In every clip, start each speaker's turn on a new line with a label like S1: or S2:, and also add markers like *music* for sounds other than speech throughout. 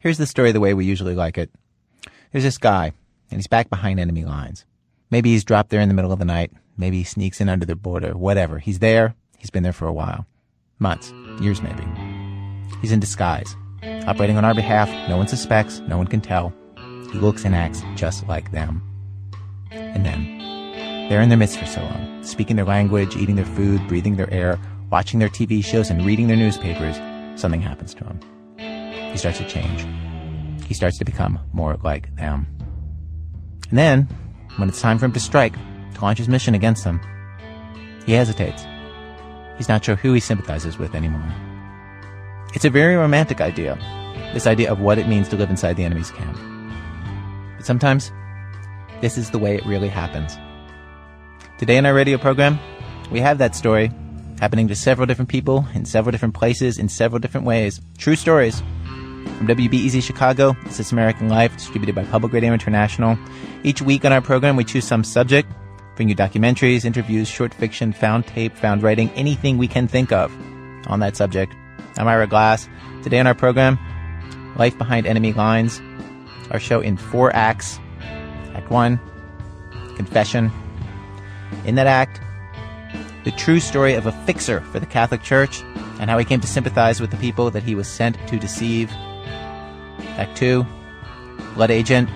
S1: Here's the story the way we usually like it. There's this guy, and he's back behind enemy lines. Maybe he's dropped there in the middle of the night. Maybe he sneaks in under the border. Whatever. He's there. He's been there for a while. Months. Years maybe. He's in disguise. Operating on our behalf. No one suspects. No one can tell. He looks and acts just like them. And then, they're in their midst for so long, speaking their language, eating their food, breathing their air, watching their TV shows, and reading their newspapers. Something happens to him. He starts to change. He starts to become more like them. And then, when it's time for him to strike, to launch his mission against them, he hesitates. He's not sure who he sympathizes with anymore. It's a very romantic idea, this idea of what it means to live inside the enemy's camp. But sometimes, this is the way it really happens. Today in our radio program, we have that story happening to several different people in several different places in several different ways. True stories. From WBEZ Chicago, this is American Life, distributed by Public Radio International. Each week on our program, we choose some subject, bring you documentaries, interviews, short fiction, found tape, found writing, anything we can think of on that subject. I'm Ira Glass. Today on our program, Life Behind Enemy Lines, our show in four acts. Act one, confession. In that act, the true story of a fixer for the Catholic Church and how he came to sympathize with the people that he was sent to deceive. Act 2 Blood Agent.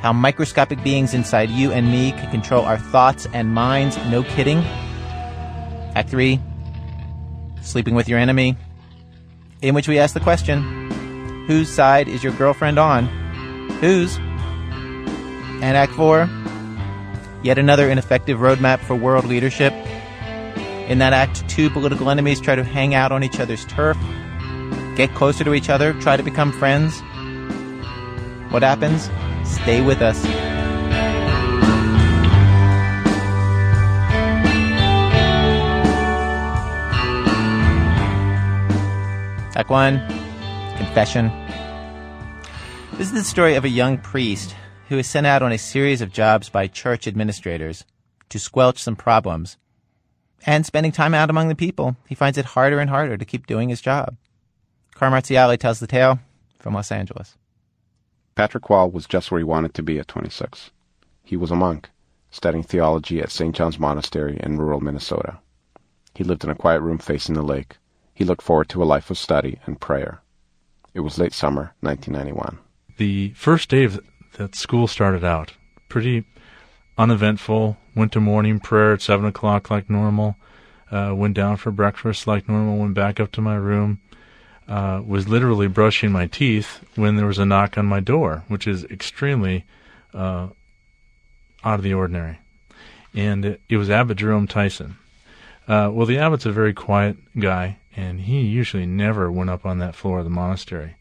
S1: How microscopic beings inside you and me can control our thoughts and minds. No kidding. Act 3 Sleeping with your enemy. In which we ask the question Whose side is your girlfriend on? Whose? And Act 4 Yet another ineffective roadmap for world leadership. In that act, two political enemies try to hang out on each other's turf, get closer to each other, try to become friends. What happens? Stay with us. Act 1 Confession. This is the story of a young priest who is sent out on a series of jobs by church administrators to squelch some problems. And spending time out among the people, he finds it harder and harder to keep doing his job. Carl Marziali tells the tale from Los Angeles.
S2: Patrick Wall was just where he wanted to be at 26. He was a monk, studying theology at St. John's Monastery in rural Minnesota. He lived in a quiet room facing the lake. He looked forward to a life of study and prayer. It was late summer, 1991.
S3: The first day of that school started out pretty uneventful. Went to morning prayer at seven o'clock like normal. Uh, went down for breakfast like normal. Went back up to my room. Uh, was literally brushing my teeth when there was a knock on my door, which is extremely uh, out of the ordinary. And it, was Abbot Jerome Theisen. Uh, well, the abbot's a very quiet guy, and he usually never went up on that floor of the monastery.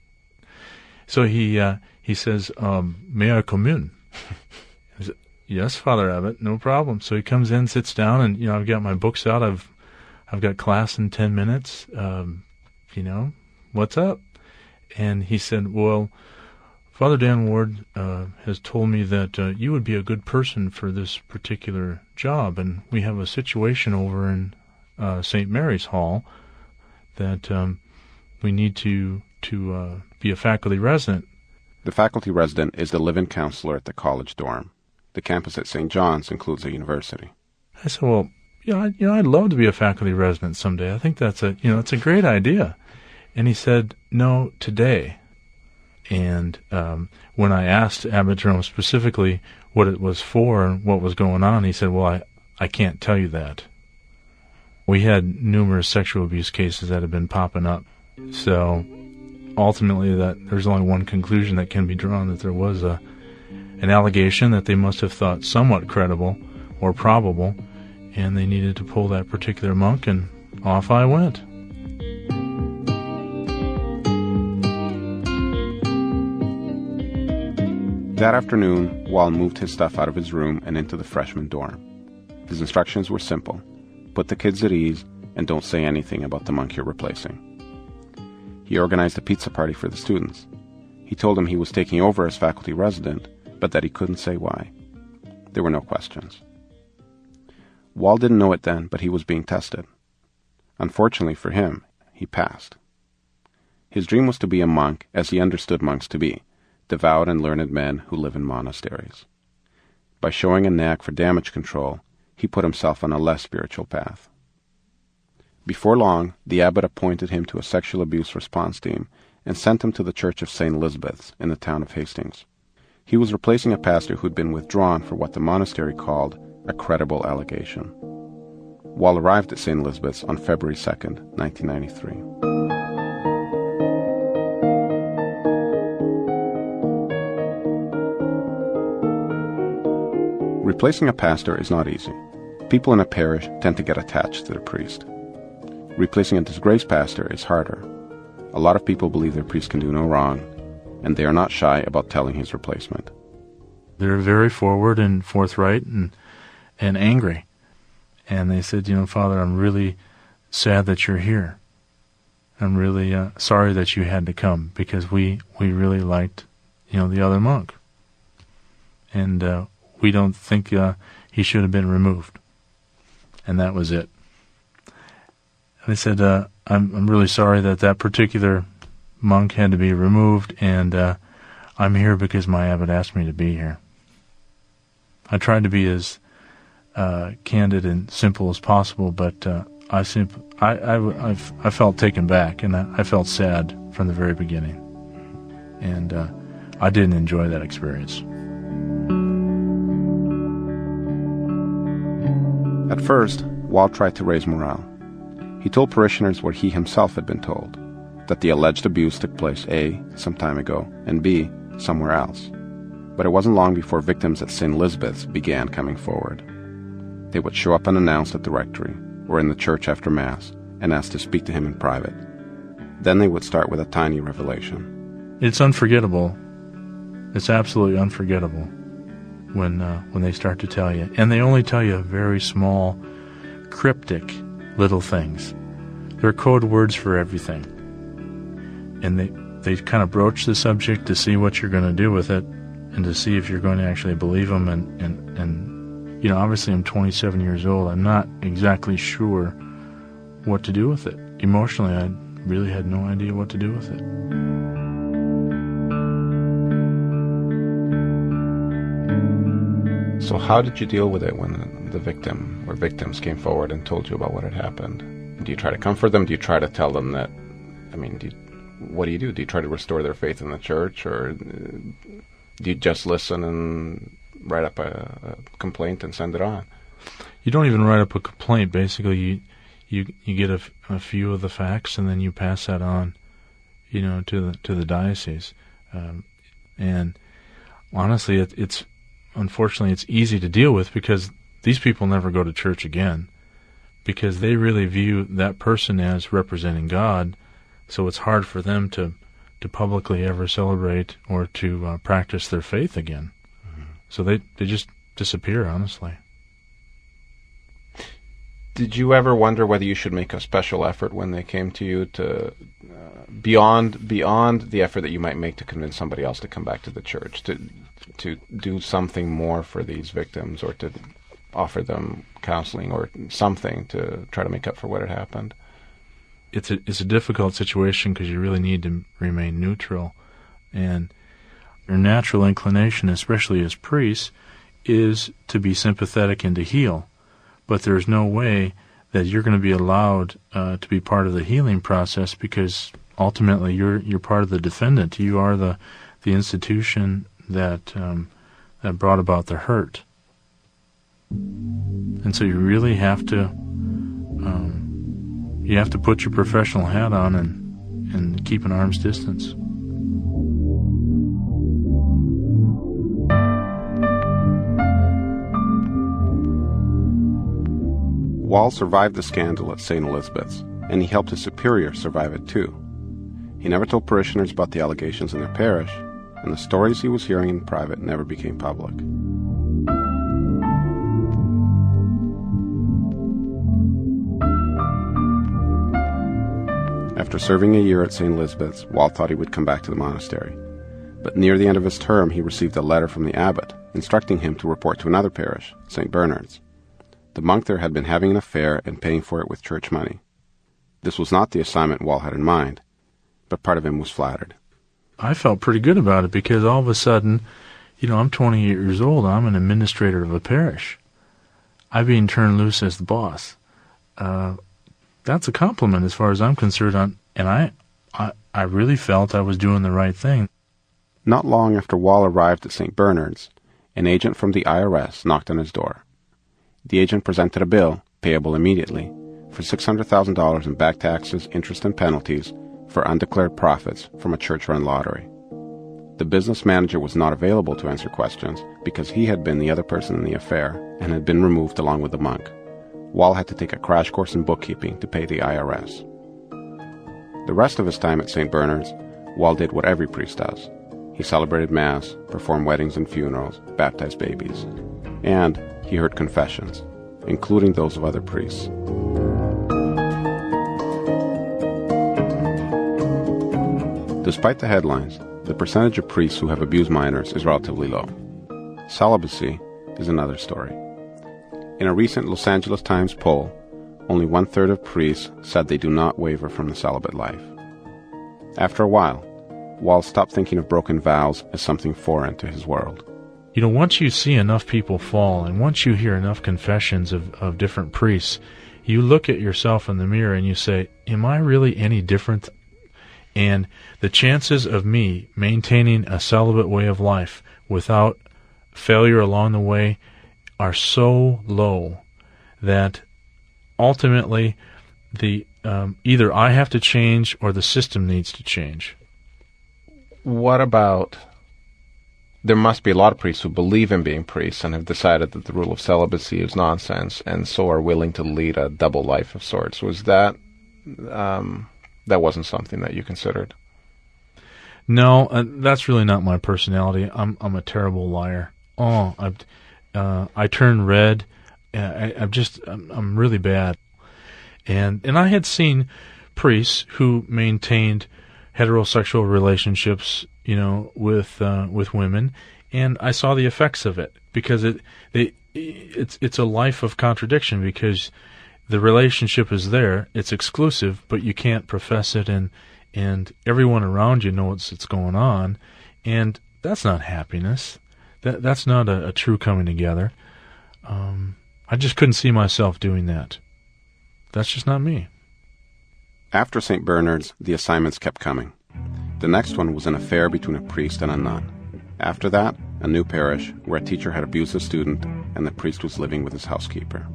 S3: So he uh, he says, um, "May I come in?" *laughs* I said, yes, Father Abbot, no problem. So he comes in, sits down, and you know I've got my books out. I've I've got class in ten minutes. Um, you know, what's up? And he said, well. Father Dan Ward uh, has told me that uh, you would be a good person for this particular job, and we have a situation over in uh, St. Mary's Hall that um, we need to to uh, be a faculty resident.
S2: The faculty resident is the live-in counselor at the college dorm. The campus at St. John's includes a university.
S3: I said, well, you know, I, you know, I'd love to be a faculty resident someday. I think that's a, you know, it's a great idea. And he said, no, today. And um, when I asked Abbot Jerome specifically what it was for and what was going on, he said, well, I, I can't tell you that. We had numerous sexual abuse cases that had been popping up. So ultimately that there's only one conclusion that can be drawn that there was a an allegation that they must have thought somewhat credible or probable and they needed to pull that particular monk and off I went.
S2: That afternoon, Wall moved his stuff out of his room and into the freshman dorm. His instructions were simple put the kids at ease and don't say anything about the monk you're replacing. He organized a pizza party for the students. He told them he was taking over as faculty resident, but that he couldn't say why. There were no questions. Wall didn't know it then, but he was being tested. Unfortunately for him, he passed. His dream was to be a monk as he understood monks to be, devout and learned men who live in monasteries. By showing a knack for damage control, he put himself on a less spiritual path. Before long, the abbot appointed him to a sexual abuse response team and sent him to the Church of St. Elizabeth's in the town of Hastings. He was replacing a pastor who'd been withdrawn for what the monastery called a credible allegation. Wall arrived at St. Elizabeth's on February 2, 1993. Replacing a pastor is not easy. People in a parish tend to get attached to their priest. Replacing a disgraced pastor is harder. A lot of people believe their priest can do no wrong, and they are not shy about telling his replacement.
S3: They're very forward and forthright and and angry. And they said, you know, Father, I'm really sad that you're here. I'm really uh, sorry that you had to come because we we really liked, you know, the other monk. And uh, we don't think uh, he should have been removed. And that was it. And I said, uh, I'm, I'm really sorry that that particular monk had to be removed, and uh, I'm here because my abbot asked me to be here. I tried to be as uh, candid and simple as possible, but uh, I, simp- I, I, I've, I felt taken back, and I, I felt sad from the very beginning. And uh, I didn't enjoy that experience.
S2: At first, Wall tried to raise morale. He told parishioners what he himself had been told that the alleged abuse took place A, some time ago, and B, somewhere else. But it wasn't long before victims at St. Elizabeth's began coming forward. They would show up unannounced at the rectory or in the church after Mass and ask to speak to him in private. Then they would start with a tiny revelation.
S3: It's unforgettable. It's absolutely unforgettable when uh, when they start to tell you, and they only tell you very small, cryptic little things. They're code words for everything, and they they kind of broach the subject to see what you're going to do with it, and to see if you're going to actually believe them. And and and you know, obviously, I'm 27 years old. I'm not exactly sure what to do with it emotionally. I really had no idea what to do with it.
S2: So, how did you deal with it when the victim or victims came forward and told you about what had happened? Do you try to comfort them? Do you try to tell them that? I mean, do you, what do you do? Do you try to restore their faith in the church, or uh, do you just listen and write up a, a complaint and send it on?
S3: You don't even write up a complaint. Basically, you you you get a, few of the facts and then you pass that on, you know, to the to the diocese, um, and honestly, it, it's unfortunately, it's easy to deal with because these people never go to church again because they really view that person as representing God. So it's hard for them to, to publicly ever celebrate or to uh, practice their faith again. Mm-hmm. So they, they just disappear, honestly.
S2: Did you ever wonder whether you should make a special effort when they came to you to uh, beyond beyond the effort that you might make to convince somebody else to come back to the church to to do something more for these victims or to offer them counseling or something to try to make up for what had happened?
S3: It's a it's a difficult situation because you really need to remain neutral, and your natural inclination, especially as priests, is to be sympathetic and to heal but there's no way that you're going to be allowed uh, to be part of the healing process because ultimately you're you're part of the defendant. You are the the institution that um, that brought about the hurt, and so you really have to um, you have to put your professional hat on and and keep an arm's distance.
S2: Wall survived the scandal at St. Elizabeth's, and he helped his superior survive it too. He never told parishioners about the allegations in their parish, and the stories he was hearing in private never became public. After serving a year at St. Elizabeth's, Wall thought he would come back to the monastery. But near the end of his term, he received a letter from the abbot instructing him to report to another parish, St. Bernard's. The monk there had been having an affair and paying for it with church money. This was not the assignment Wall had in mind, but part of him was flattered.
S3: I felt pretty good about it because all of a sudden, you know, I'm 28 years old. I'm an administrator of a parish. I'm being turned loose as the boss. Uh, that's a compliment as far as I'm concerned. On, and I, I, I really felt I was doing the right thing.
S2: Not long after Wall arrived at St. Bernard's, an agent from the IRS knocked on his door. The agent presented a bill, payable immediately, for $600,000 in back taxes, interest, and penalties for undeclared profits from a church run lottery. The business manager was not available to answer questions because he had been the other person in the affair and had been removed along with the monk. Wall had to take a crash course in bookkeeping to pay the IRS. The rest of his time at St. Bernard's, Wall did what every priest does. He celebrated Mass, performed weddings and funerals, baptized babies, and he heard confessions, including those of other priests. Despite the headlines, the percentage of priests who have abused minors is relatively low. Celibacy is another story. In a recent Los Angeles Times poll, only one third of priests said they do not waver from the celibate life. After a while, Wall stopped thinking of broken vows as something foreign to his world.
S3: You know, once you see enough people fall and once you hear enough confessions of, of different priests, you look at yourself in the mirror and you say, Am I really any different and the chances of me maintaining a celibate way of life without failure along the way are so low that ultimately the um, either I have to change or the system needs to change.
S4: What about there must be a lot of priests who believe in being priests and have decided that the rule of celibacy is nonsense and so are willing to lead a double life of sorts. Was that um, that wasn't something that you considered.
S3: No, uh, that's really not my personality. I'm I'm a terrible liar. Oh, I uh, I turn red. I, I'm just I'm, I'm really bad. And and I had seen priests who maintained heterosexual relationships, you know, with uh, with women, and I saw the effects of it because it they it's it's a life of contradiction because the relationship is there, it's exclusive, but you can't profess it and and everyone around you knows what's going on, and that's not happiness. That that's not a, a true coming together. Um, I just couldn't see myself doing that. That's just not me.
S2: After St. Bernard's, the assignments kept coming. The next one was an affair between a priest and a nun. After that, a new parish where a teacher had abused a student and the priest was living with his housekeeper.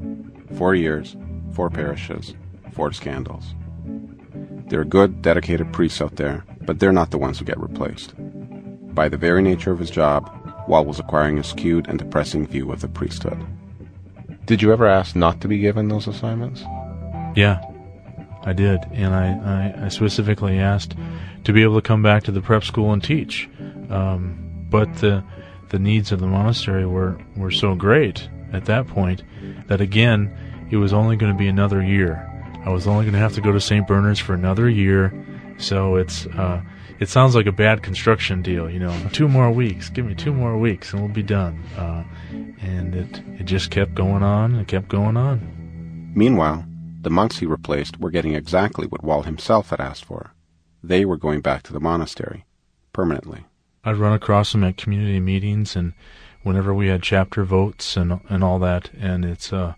S2: Four years, four parishes, four scandals. There are good, dedicated priests out there, but they're not the ones who get replaced. By the very nature of his job, Wall was acquiring a skewed and depressing view of the priesthood.
S4: Did you ever ask not to be given those assignments?
S3: Yeah, I did, and I, I, I specifically asked to be able to come back to the prep school and teach. Um, but the the needs of the monastery were, were so great at that point that again it was only going to be another year. I was only going to have to go to St. Bernard's for another year. So it's uh, it sounds like a bad construction deal, you know. Two more weeks, give me two more weeks, and we'll be done. Uh, and it it just kept going on and kept going on.
S2: Meanwhile, the monks he replaced were getting exactly what Wall himself had asked for. They were going back to the monastery permanently.
S3: I'd run across them at community meetings and whenever we had chapter votes and and all that, and it's uh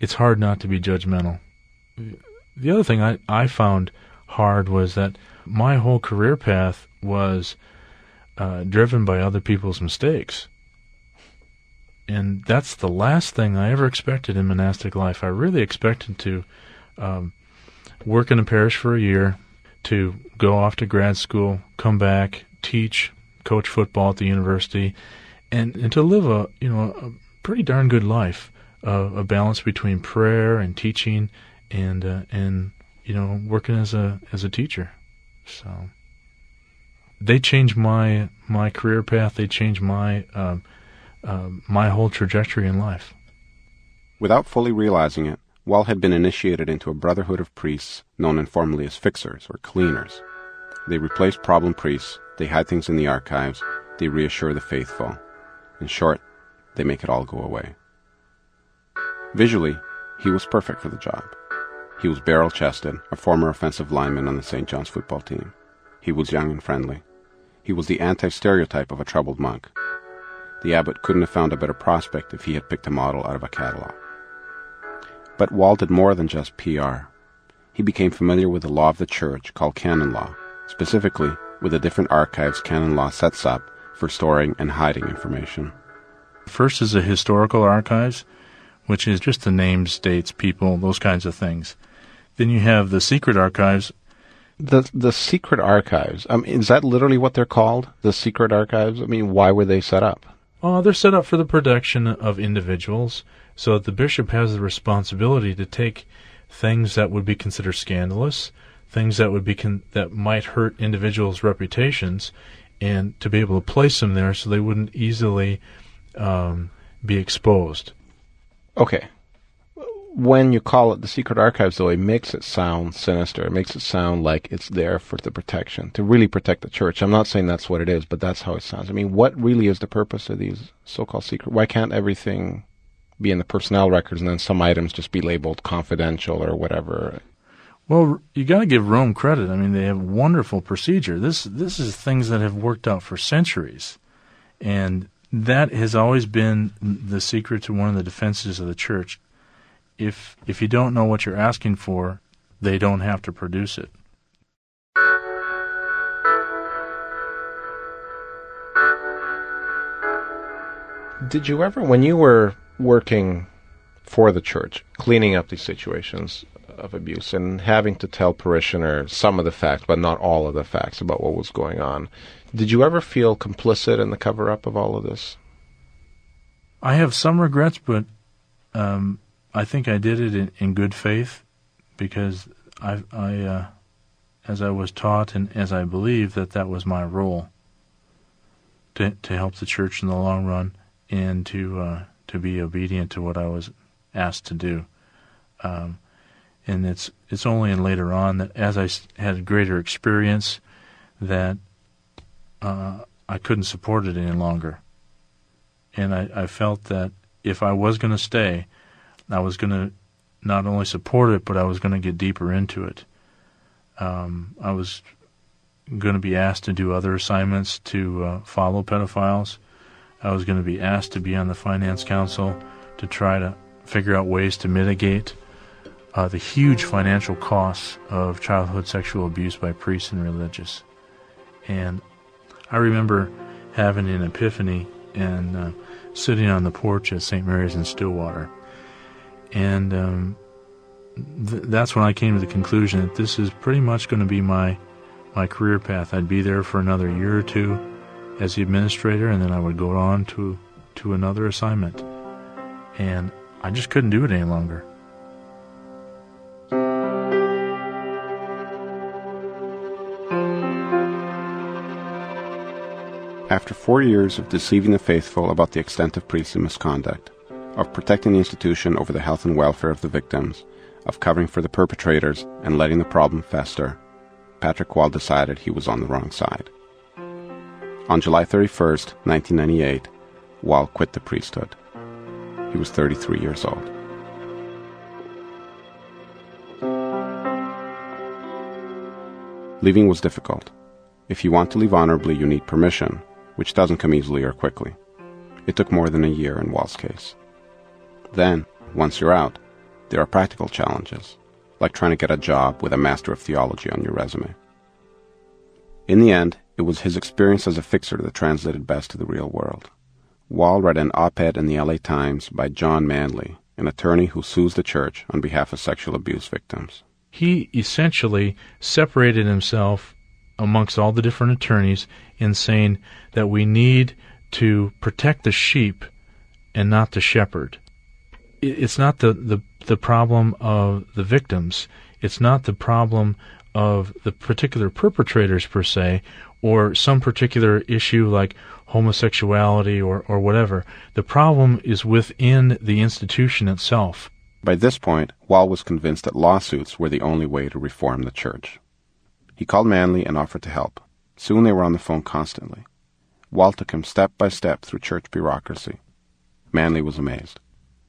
S3: it's hard not to be judgmental. The other thing I, I found hard was that my whole career path was uh, driven by other people's mistakes. And that's the last thing I ever expected in monastic life. I really expected to um, work in a parish for a year, to go off to grad school, come back, teach, coach football at the university, and, and to live a you know a pretty darn good life a, a balance between prayer and teaching and uh, and you know working as a as a teacher. So they changed my my career path. They changed my uh, my whole trajectory in life.
S2: Without fully realizing it, Wall had been initiated into a brotherhood of priests known informally as fixers or cleaners. They replace problem priests, they hide things in the archives, they reassure the faithful. In short, they make it all go away. Visually, he was perfect for the job. He was barrel chested, a former offensive lineman on the St. John's football team. He was young and friendly. He was the anti stereotype of a troubled monk. The abbot couldn't have found a better prospect if he had picked a model out of a catalog. But Wall did more than just PR. He became familiar with the law of the church called canon law, specifically with the different archives canon law sets up for storing and hiding information.
S3: First is the historical archives, which is just the names, dates, people, those kinds of things. Then you have the secret archives.
S4: The the secret archives. I mean, is that literally what they're called? The secret archives. I mean, why were they set up?
S3: Oh, they're set up for the protection of individuals, so that the bishop has the responsibility to take things that would be considered scandalous, things that would be con- that might hurt individuals' reputations, and to be able to place them there so they wouldn't easily um, be exposed.
S4: Okay. When you call it the secret archives, though, it makes it sound sinister. It makes it sound like it's there for the protection, to really protect the church. I'm not saying that's what it is, but that's how it sounds. I mean, what really is the purpose of these so-called secret? Why can't everything be in the personnel records and then some items just be labeled confidential or whatever?
S3: Well, you got to give Rome credit. I mean, they have wonderful procedure. This this is things that have worked out for centuries, and that has always been the secret to one of the defenses of the church. If if you don't know what you're asking for, they don't have to produce it.
S4: Did you ever, when you were working for the church, cleaning up these situations of abuse and having to tell parishioners some of the facts, but not all of the facts about what was going on, did you ever feel complicit in the cover up of all of this?
S3: I have some regrets, but um, I think I did it in, in good faith because I, I uh, as I was taught and as I believe that that was my role to to help the church in the long run and to uh, to be obedient to what I was asked to do. Um, and it's it's only in later on that as I had greater experience that uh, I couldn't support it any longer and I, I felt that if I was going to stay, I was going to not only support it, but I was going to get deeper into it. Um, I was going to be asked to do other assignments to uh, follow pedophiles. I was going to be asked to be on the finance council to try to figure out ways to mitigate uh, the huge financial costs of childhood sexual abuse by priests and religious. And I remember having an epiphany and uh, sitting on the porch at St. Mary's in Stillwater. And um, th- that's when I came to the conclusion that this is pretty much going to be my my career path. I'd be there for another year or two as the administrator, and then I would go on to to another assignment. And I just couldn't do it any longer.
S2: After four years of deceiving the faithful about the extent of priestly misconduct, of protecting the institution over the health and welfare of the victims, of covering for the perpetrators and letting the problem fester, Patrick Wall decided he was on the wrong side. On July 31, 1998, Wall quit the priesthood. He was 33 years old. Leaving was difficult. If you want to leave honorably, you need permission, which doesn't come easily or quickly. It took more than a year in Wall's case. Then, once you're out, there are practical challenges, like trying to get a job with a Master of Theology on your resume. In the end, it was his experience as a fixer that translated best to the real world. Wall read an op ed in the LA Times by John Manly, an attorney who sues the church on behalf of sexual abuse victims.
S3: He essentially separated himself amongst all the different attorneys in saying that we need to protect the sheep and not the shepherd. It's not the, the, the problem of the victims. It's not the problem of the particular perpetrators per se, or some particular issue like homosexuality or, or whatever. The problem is within the institution itself.
S2: By this point, Wall was convinced that lawsuits were the only way to reform the church. He called Manly and offered to help. Soon they were on the phone constantly. Wall took him step by step through church bureaucracy. Manly was amazed.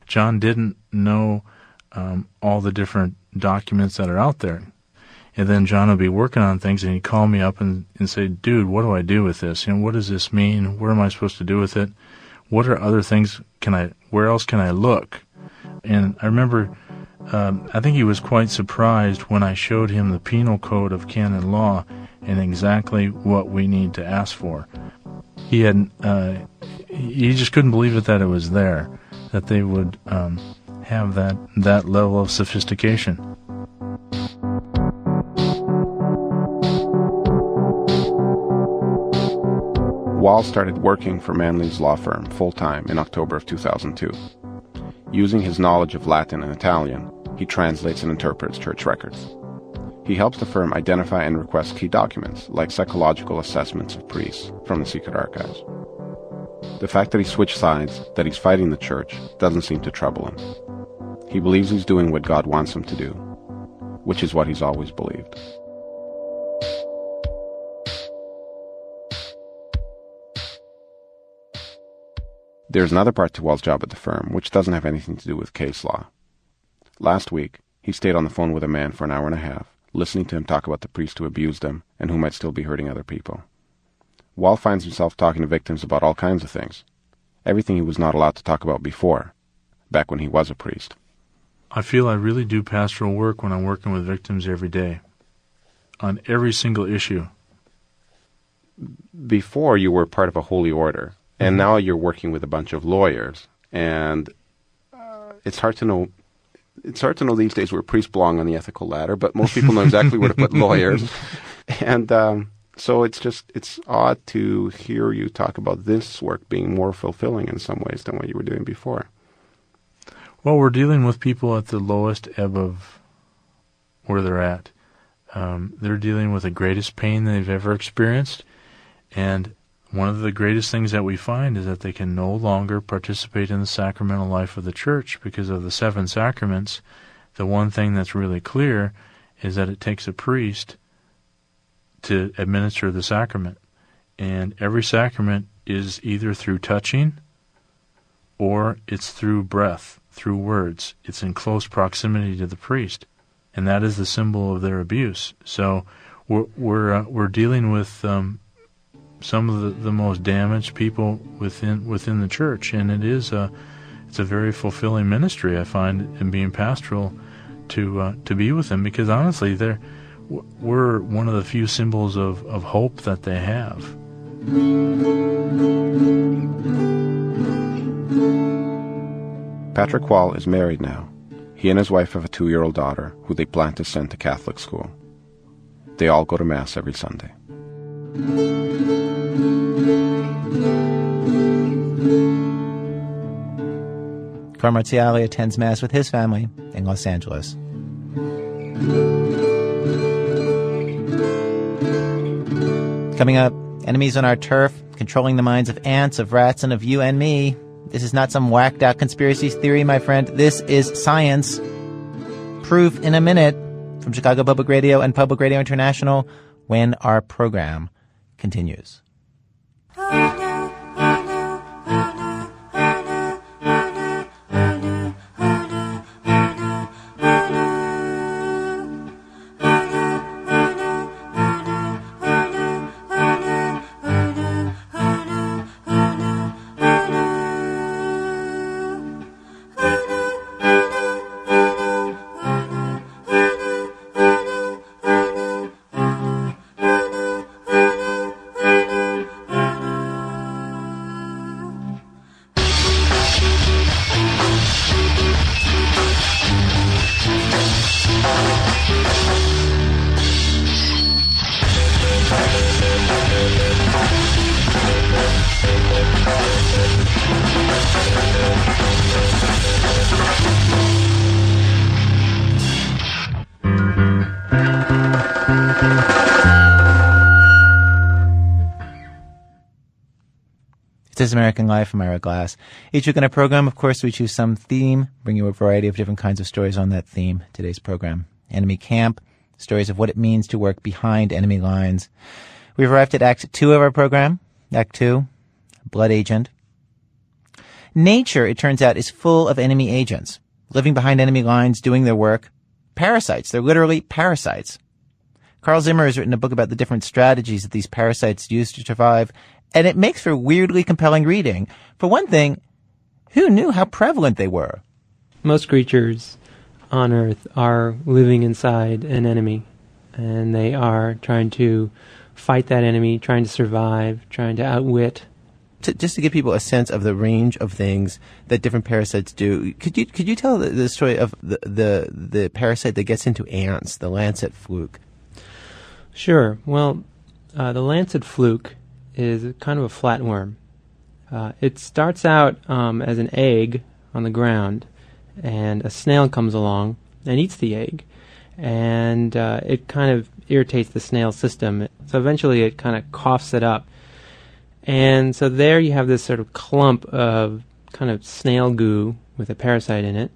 S3: John didn't know um, all the different documents that are out there. And then John would be working on things and he'd call me up and, and say, dude, what do I do with this? You know, what does this mean? What am I supposed to do with it? What are other things can I, where else can I look? And I remember, um, I think he was quite surprised when I showed him the penal code of canon law and exactly what we need to ask for. He had, uh, he just couldn't believe it that it was there, that they would, um, have that, that level of sophistication.
S2: Wall started working for Manly's law firm full time in October of 2002. Using his knowledge of Latin and Italian, he translates and interprets church records. He helps the firm identify and request key documents, like psychological assessments of priests, from the secret archives. The fact that he switched sides, that he's fighting the church, doesn't seem to trouble him. He believes he's doing what God wants him to do, which is what he's always believed. There's another part to Wall's job at the firm, which doesn't have anything to do with case law. Last week, he stayed on the phone with a man for an hour and a half, listening to him talk about the priest who abused him and who might still be hurting other people. Wall finds himself talking to victims about all kinds of things. Everything he was not allowed to talk about before, back when he was a priest.
S3: I feel I really do pastoral work when I'm working with victims every day on every single issue.
S2: Before you were part of a holy order, and
S3: Mm-hmm.
S2: now you're working with a bunch of lawyers, and uh, it's hard to know. It's hard to know these days where priests belong on the ethical ladder, but most people know exactly where to put *laughs* lawyers, and um, so it's just it's odd to hear you talk about this work being more fulfilling in some ways than what you were doing before.
S3: Well, we're dealing with people at the lowest ebb of where they're at. Um, they're dealing with the greatest pain they've ever experienced, and one of the greatest things that we find is that they can no longer participate in the sacramental life of the church because of the seven sacraments. The one thing that's really clear is that it takes a priest to administer the sacrament. And every sacrament is either through touching or it's through breath, through words. It's in close proximity to the priest. And that is the symbol of their abuse. So we're, we're, uh, we're dealing with um, some of the, the most damaged people within within the church, and it is a it's a very fulfilling ministry I find in being pastoral to uh, to be with them because honestly they're we're one of the few symbols of, of hope that they have.
S2: Patrick Wall is married now. He and his wife have a two year old daughter who they plan to send to Catholic school. They all go to Mass every Sunday.
S1: Carl Marziali attends Mass with his family in Los Angeles. Coming up, enemies on our turf, controlling the minds of ants, of rats, and of you and me. This is not some whacked out conspiracy theory, my friend. This is science. Proof in a minute from Chicago Public Radio and Public Radio International when our program continues. Oh, This is American Life. I'm Ira Glass. Each week in our program, of course, we choose some theme, bring you a variety of different kinds of stories on that theme. Today's program, Enemy Camp, stories of what it means to work behind enemy lines. We've arrived at Act 2 of our program. Act 2, Blood Agent. Nature, it turns out, is full of enemy agents. living behind enemy lines, doing their work. Parasites. They're literally parasites. Carl Zimmer has written a book about the different strategies that these parasites use to survive, and it makes for weirdly compelling reading. For one thing, who knew how prevalent they were?
S5: Most creatures on Earth are living inside an enemy, and they are trying to fight that enemy, trying to survive, trying to outwit.
S1: To, just to give people a sense of the range of things that different parasites do, could you could you tell the, the story of the, the the parasite that gets into ants, the lancet fluke?
S5: Sure. Well, uh, the lancet fluke is kind of a flatworm. Uh, it starts out um, as an egg on the ground, and a snail comes along and eats the egg, and uh, it kind of irritates the snail system. So eventually, it kind of coughs it up, and so there you have this sort of clump of kind of snail goo with a parasite in it.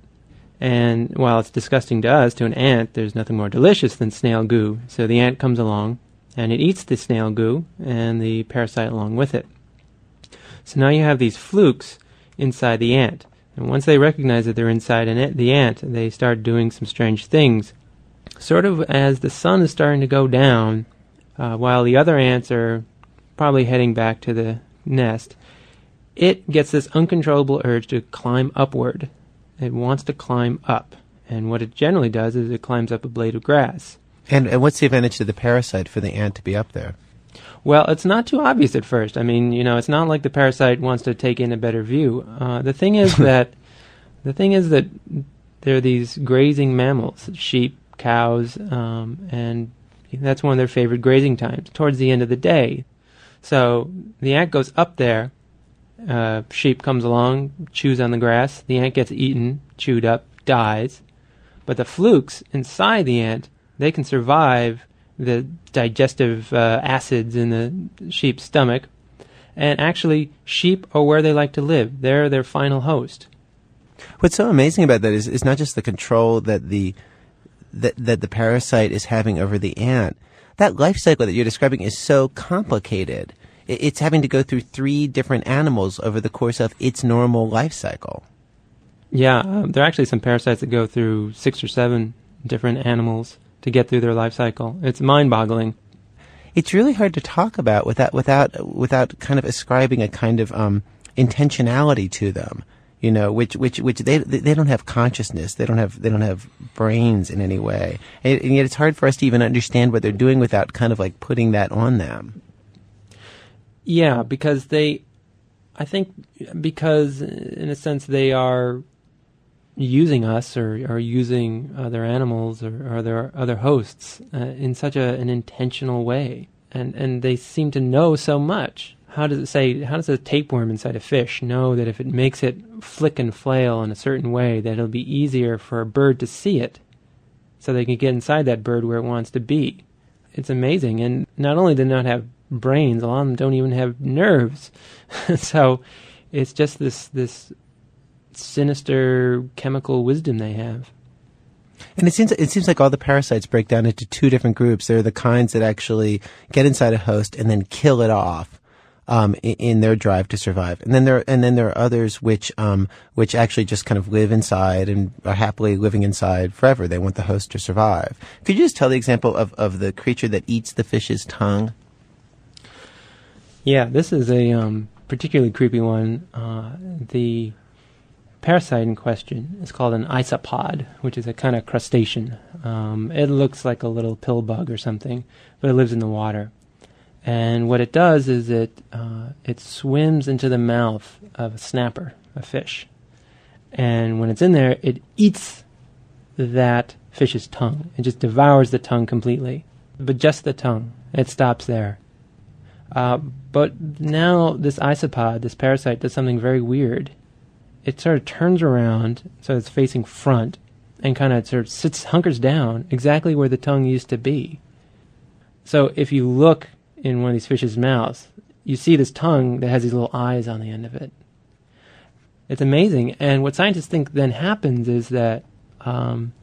S5: And while it's disgusting to us, to an ant, there's nothing more delicious than snail goo. So the ant comes along and it eats the snail goo and the parasite along with it. So now you have these flukes inside the ant. And once they recognize that they're inside an, ant, the ant, they start doing some strange things. Sort of as the sun is starting to go down, uh, while the other ants are probably heading back to the nest, it gets this uncontrollable urge to climb upward it wants to climb up. And what it generally does is it climbs up a blade of grass.
S1: And, and what's the advantage to the parasite for the ant to be up there?
S5: Well, it's not too obvious at first. I mean, you know, it's not like the parasite wants to take in a better view. Uh, the thing is *laughs* that the thing is that there are these grazing mammals, sheep, cows, um, and that's one of their favorite grazing times, towards the end of the day. So the ant goes up there uh, sheep comes along, chews on the grass. The ant gets eaten, chewed up, dies. But the flukes inside the ant, they can survive the digestive uh, acids in the sheep's stomach. And actually, sheep are where they like to live. They're their final host.
S1: What's so amazing about that is, is not just the control that the that, that the parasite is having over the ant. That life cycle that you're describing is so complicated it's having to go through three different animals over the course of its normal life cycle.
S5: Yeah, um, there are actually some parasites that go through six or seven different animals to get through their life cycle. It's mind-boggling.
S1: It's really hard to talk about without without without kind of ascribing a kind of um, intentionality to them. You know, which which which they they don't have consciousness. They don't have they don't have brains in any way, and, and yet it's hard for us to even understand what they're doing without kind of like putting that on them.
S5: Yeah, because they, I think, because in a sense they are using us or, or using other animals or, or their other hosts uh, in such a, an intentional way, and and they seem to know so much. How does it say? How does a tapeworm inside a fish know that if it makes it flick and flail in a certain way, that it'll be easier for a bird to see it, so they can get inside that bird where it wants to be? It's amazing, and not only do they not have brains. A lot of them don't even have nerves. *laughs* so it's just this this sinister chemical wisdom they have.
S1: And it seems it seems like all the parasites break down into two different groups. There are the kinds that actually get inside a host and then kill it off um, in, in, their drive to survive, and then there and then there are others which um, which actually just kind of live inside and are happily living inside forever. They want the host to survive. Could you just tell the example of, of the creature that eats the fish's tongue?
S5: Yeah, this is a um, particularly creepy one. Uh, the parasite in question is called an isopod, which is a kind of crustacean. Um, it looks like a little pill bug or something, but it lives in the water. And what it does is it uh, it swims into the mouth of a snapper, a fish, and when it's in there, it eats that fish's tongue. It just devours the tongue completely, but just the tongue. It stops there. Uh, but now this isopod, this parasite, does something very weird. It sort of turns around, so it's facing front, and kind of sort of sits, hunkers down exactly where the tongue used to be. So if you look in one of these fish's mouths, you see this tongue that has these little eyes on the end of it. It's amazing. And what scientists think then happens is that um,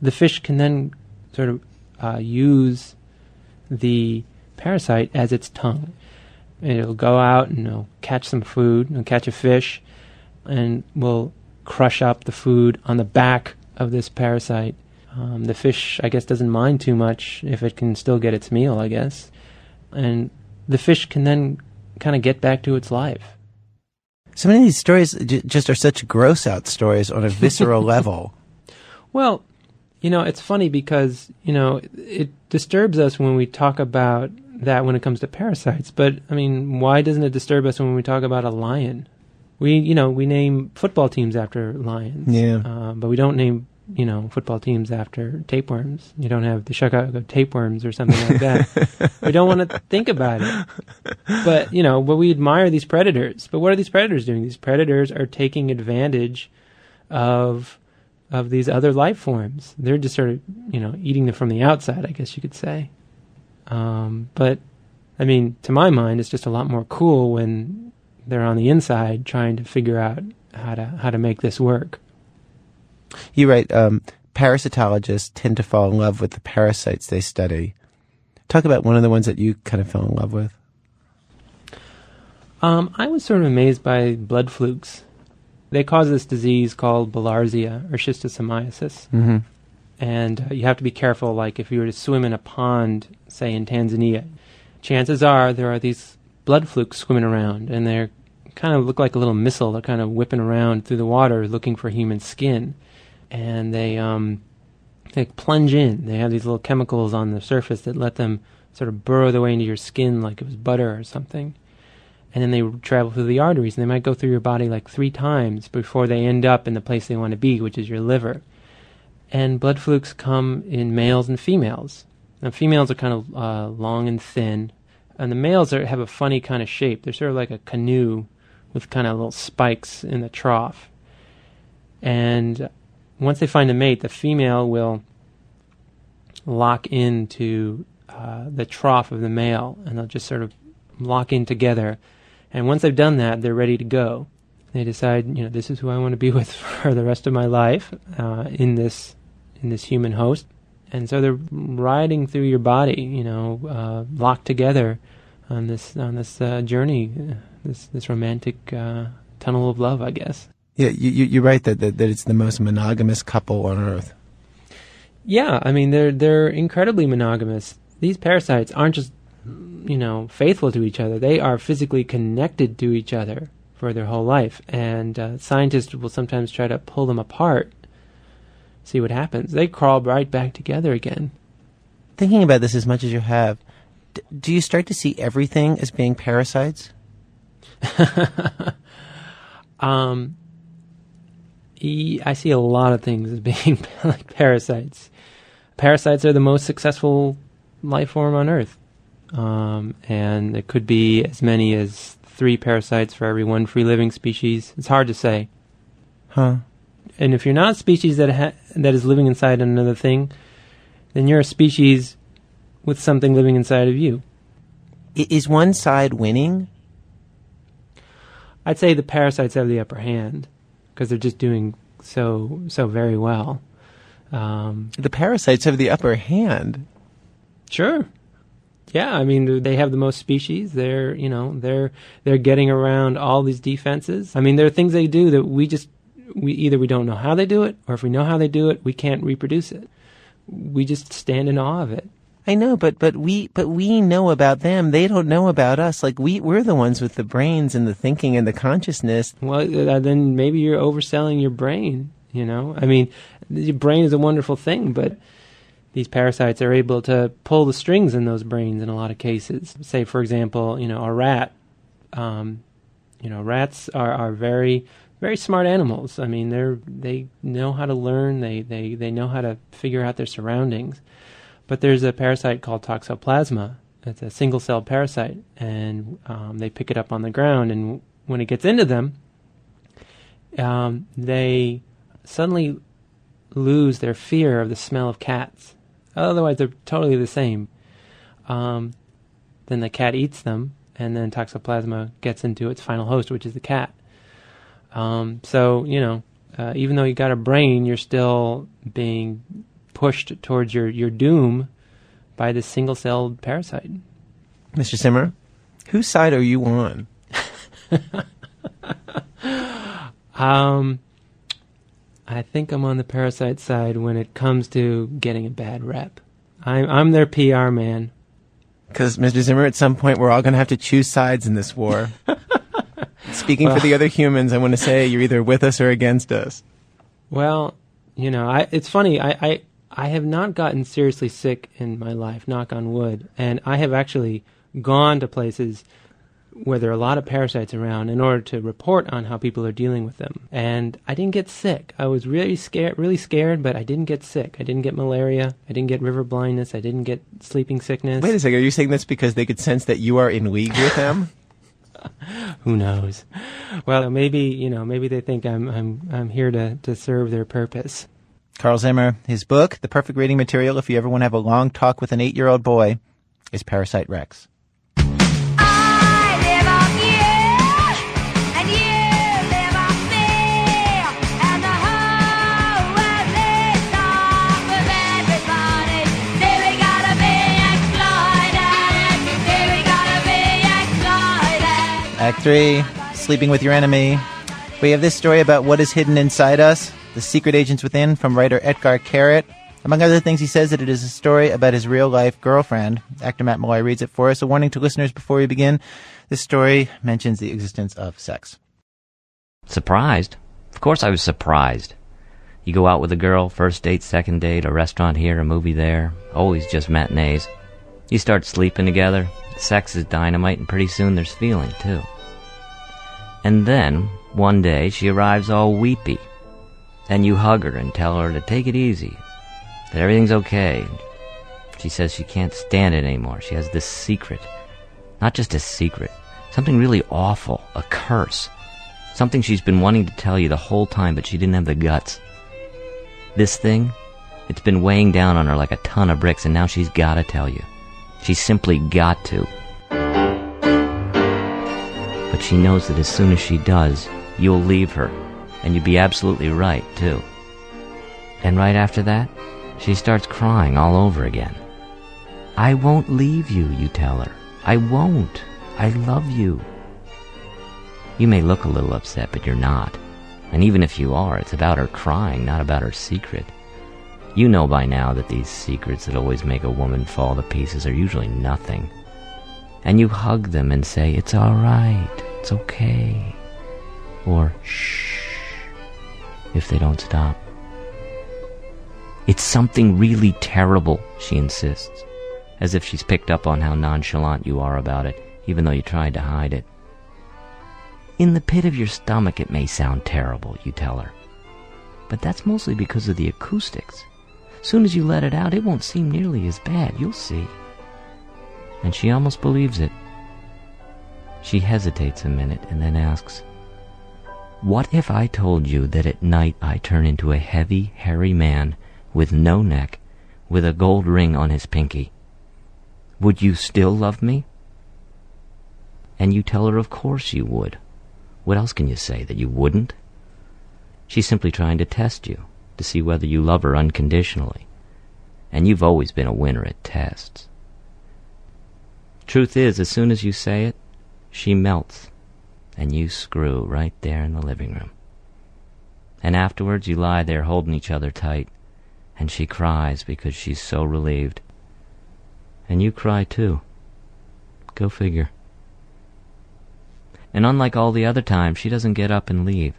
S5: the fish can then sort of uh, use the parasite as its tongue. And it'll go out and it'll catch some food, it'll catch a fish, and will crush up the food on the back of this parasite. Um, the fish, I guess, doesn't mind too much if it can still get its meal, I guess. And the fish can then kind of get back to its life.
S1: So many of these stories j- just are such gross out stories on a visceral *laughs* level.
S5: Well, you know, it's funny because, you know, it disturbs us when we talk about that when it comes to parasites. But, I mean, why doesn't it disturb us when we talk about a lion? We, you know, we name football teams after lions.
S1: Yeah.
S5: Uh, but we don't name, you know, football teams after tapeworms. You don't have the Chicago tapeworms or something like that. *laughs* we don't want to think about it. But, you know, but we admire these predators. But what are these predators doing? These predators are taking advantage of of these other life forms. They're just sort of, you know, eating them from the outside, I guess you could say. Um, but, I mean, to my mind, it's just a lot more cool when they're on the inside trying to figure out how to how to make this work.
S1: You write, um, parasitologists tend to fall in love with the parasites they study. Talk about one of the ones that you kind of fell in love with.
S5: Um, I was sort of amazed by blood flukes. They cause this disease called bilharzia or schistosomiasis.
S1: Mm-hmm.
S5: and uh, you have to be careful. Like if you were to swim in a pond, say in Tanzania, chances are there are these blood flukes swimming around, and they're kind of look like a little missile. They're kind of whipping around through the water looking for human skin, and they um, they plunge in. They have these little chemicals on the surface that let them sort of burrow their way into your skin like it was butter or something. And then they travel through the arteries, and they might go through your body like three times before they end up in the place they want to be, which is your liver and blood flukes come in males and females. Now, females are kind of uh, long and thin, and the males are, have a funny kind of shape. They're sort of like a canoe with kind of little spikes in the trough. And once they find a mate, the female will lock into uh, the trough of the male, and they'll just sort of lock in together. And once they've done that, they're ready to go. They decide, you know, this is who I want to be *laughs* with for the rest of my life uh, in this in this human host. And so they're riding through your body, you know, uh, locked together on this on this uh, journey, uh, this this romantic uh, tunnel of love, I guess.
S1: Yeah, you, you, you're right that, that, that it's the most monogamous couple on earth.
S5: Yeah, I mean they're they're incredibly monogamous. These parasites aren't just you know faithful to each other; they are physically connected to each other for their whole life. And uh, scientists will sometimes try to pull them apart, see what happens. They crawl right back together again.
S1: Thinking about this as much as you have, d- do you start to see everything as being parasites? *laughs*
S5: Um, I see a lot of things as being *laughs* like parasites. Parasites are the most successful life form on Earth, um, and it could be as many as three parasites for every one free living species. It's hard to say.
S1: Huh.
S5: And if you're not a species that ha- that is living inside another thing, then you're a species with something living inside of you.
S1: Is one side winning?
S5: I'd say the parasites have the upper hand because they're just doing so so very well. Um,
S1: The parasites have the upper hand.
S5: Sure. Yeah, I mean they have the most species. They're you know they're they're getting around all these defenses. I mean there are things they do that we just we either we don't know how they do it, or if we know how they do it, we can't reproduce it. We just stand in awe of it.
S1: I know, but but we but we know about them. They don't know about us. Like we we're the ones with the brains and the thinking and the consciousness.
S5: Well, uh, then maybe you're overselling your brain. You know, I mean, your brain is a wonderful thing, but these parasites are able to pull the strings in those brains in a lot of cases. Say, for example, you know, a rat. Um, you know, rats are, are very very smart animals. I mean, they're they know how to learn. They they they know how to figure out their surroundings. But there's a parasite called toxoplasma. It's a single cell parasite, and um, they pick it up on the ground, and when it gets into them, um, they suddenly lose their fear of the smell of cats. Otherwise, they're totally the same. Um, then the cat eats them, and then toxoplasma gets into its final host, which is the cat. Um, so you know, uh, even though you got a brain, you're still being pushed towards your, your doom by this single-celled parasite.
S1: Mr. Zimmer, whose side are you on? *laughs*
S5: Um, I think I'm on the parasite side when it comes to getting a bad rep. I'm, I'm their PR man.
S1: Because, Mr. Zimmer, at some point we're all going to have to choose sides in this war. *laughs* Speaking for the other humans, I want to say you're either with us or against us.
S5: Well, you know, I, it's funny. I, I, I have not gotten seriously sick in my life, knock on wood. And I have actually gone to places where there are a lot of parasites around in order to report on how people are dealing with them. And I didn't get sick. I was really scared, really scared, but I didn't get sick. I didn't get malaria. I didn't get river blindness. I didn't get sleeping sickness.
S1: Wait a second. Are you saying this because they could sense that you are in league with them? *laughs*
S5: Who knows? Well, maybe you know. Maybe they think I'm I'm I'm here to to serve their purpose.
S1: Carl Zimmer, his book, the perfect reading material if you ever want to have a long talk with an eight-year-old boy, is Parasite Rex. Act three, sleeping with your enemy. We have this story about what is hidden inside us, the secret agents within, from writer Etgar Keret. Among other things, he says that it is a story about his real life girlfriend. Actor Matt Malloy reads it for us. A warning to listeners before we begin. This story mentions the existence of sex.
S6: Surprised? Of course I was surprised. You go out with a girl, first date, second date, a restaurant here, a movie there, always just matinees. You start sleeping together, sex is dynamite, and pretty soon there's feeling, too. And then, one day, she arrives all weepy. And you hug her and tell her to take it easy, that everything's okay. She says she can't stand it anymore. She has this secret. Not just a secret, something really awful, a curse. Something she's been wanting to tell you the whole time, but she didn't have the guts. This thing, it's been weighing down on her like a ton of bricks, and now she's gotta tell you. She's simply got to. But she knows that as soon as she does, you'll leave her. And you'd be absolutely right, too. And right after that, she starts crying all over again. I won't leave you, you tell her. I won't. I love you. You may look a little upset, but you're not. And even if you are, it's about her crying, not about her secret. You know by now that these secrets that always make a woman fall to pieces are usually nothing. And you hug them and say, It's all right, it's okay. Or, shh, if they don't stop. It's something really terrible, she insists, as if she's picked up on how nonchalant you are about it, even though you tried to hide it. In the pit of your stomach, it may sound terrible, you tell her. But that's mostly because of the acoustics. Soon as you let it out, it won't seem nearly as bad, you'll see. And she almost believes it. She hesitates a minute and then asks, What if I told you that at night I turn into a heavy, hairy man with no neck, with a gold ring on his pinky? Would you still love me? And you tell her, Of course you would. What else can you say, that you wouldn't? She's simply trying to test you, to see whether you love her unconditionally. And you've always been a winner at tests. Truth is, as soon as you say it, she melts, and you screw right there in the living room. And afterwards you lie there holding each other tight, and she cries because she's so relieved. And you cry too. Go figure. And unlike all the other times, she doesn't get up and leave.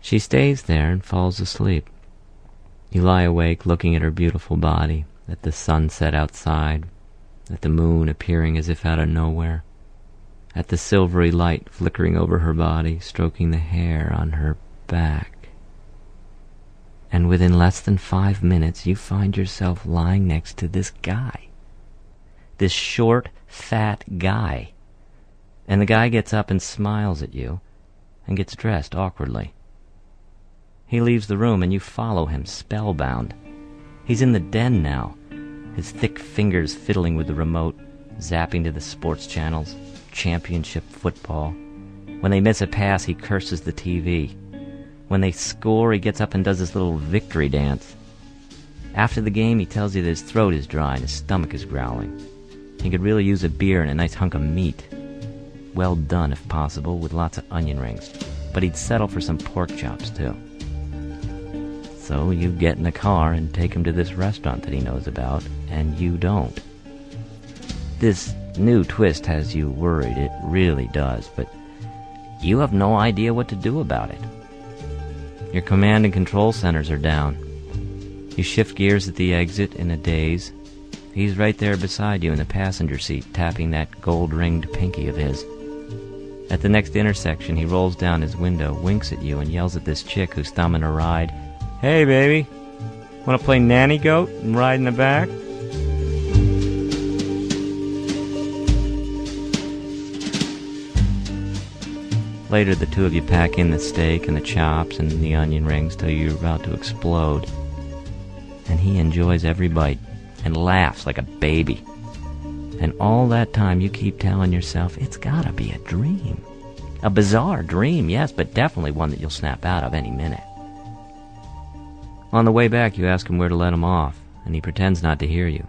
S6: She stays there and falls asleep. You lie awake looking at her beautiful body, at the sunset outside, at the moon appearing as if out of nowhere, at the silvery light flickering over her body, stroking the hair on her back. And within less than five minutes, you find yourself lying next to this guy. This short, fat guy. And the guy gets up and smiles at you and gets dressed awkwardly. He leaves the room and you follow him, spellbound. He's in the den now, his thick fingers fiddling with the remote, zapping to the sports channels, championship football. When they miss a pass, he curses the TV. When they score, he gets up and does his little victory dance. After the game, he tells you that his throat is dry and his stomach is growling. He could really use a beer and a nice hunk of meat. Well done, if possible, with lots of onion rings. But he'd settle for some pork chops, too. So you get in the car and take him to this restaurant that he knows about, and you don't. This new twist has you worried, it really does, but you have no idea what to do about it. Your command and control centers are down. You shift gears at the exit in a daze. He's right there beside you in the passenger seat, tapping that gold ringed pinky of his. At the next intersection, he rolls down his window, winks at you, and yells at this chick who's thumbing a ride Hey, baby, want to play nanny goat and ride in the back? Later, the two of you pack in the steak and the chops and the onion rings till you're about to explode. And he enjoys every bite and laughs like a baby. And all that time, you keep telling yourself, it's gotta be a dream. A bizarre dream, yes, but definitely one that you'll snap out of any minute. On the way back, you ask him where to let him off, and he pretends not to hear you.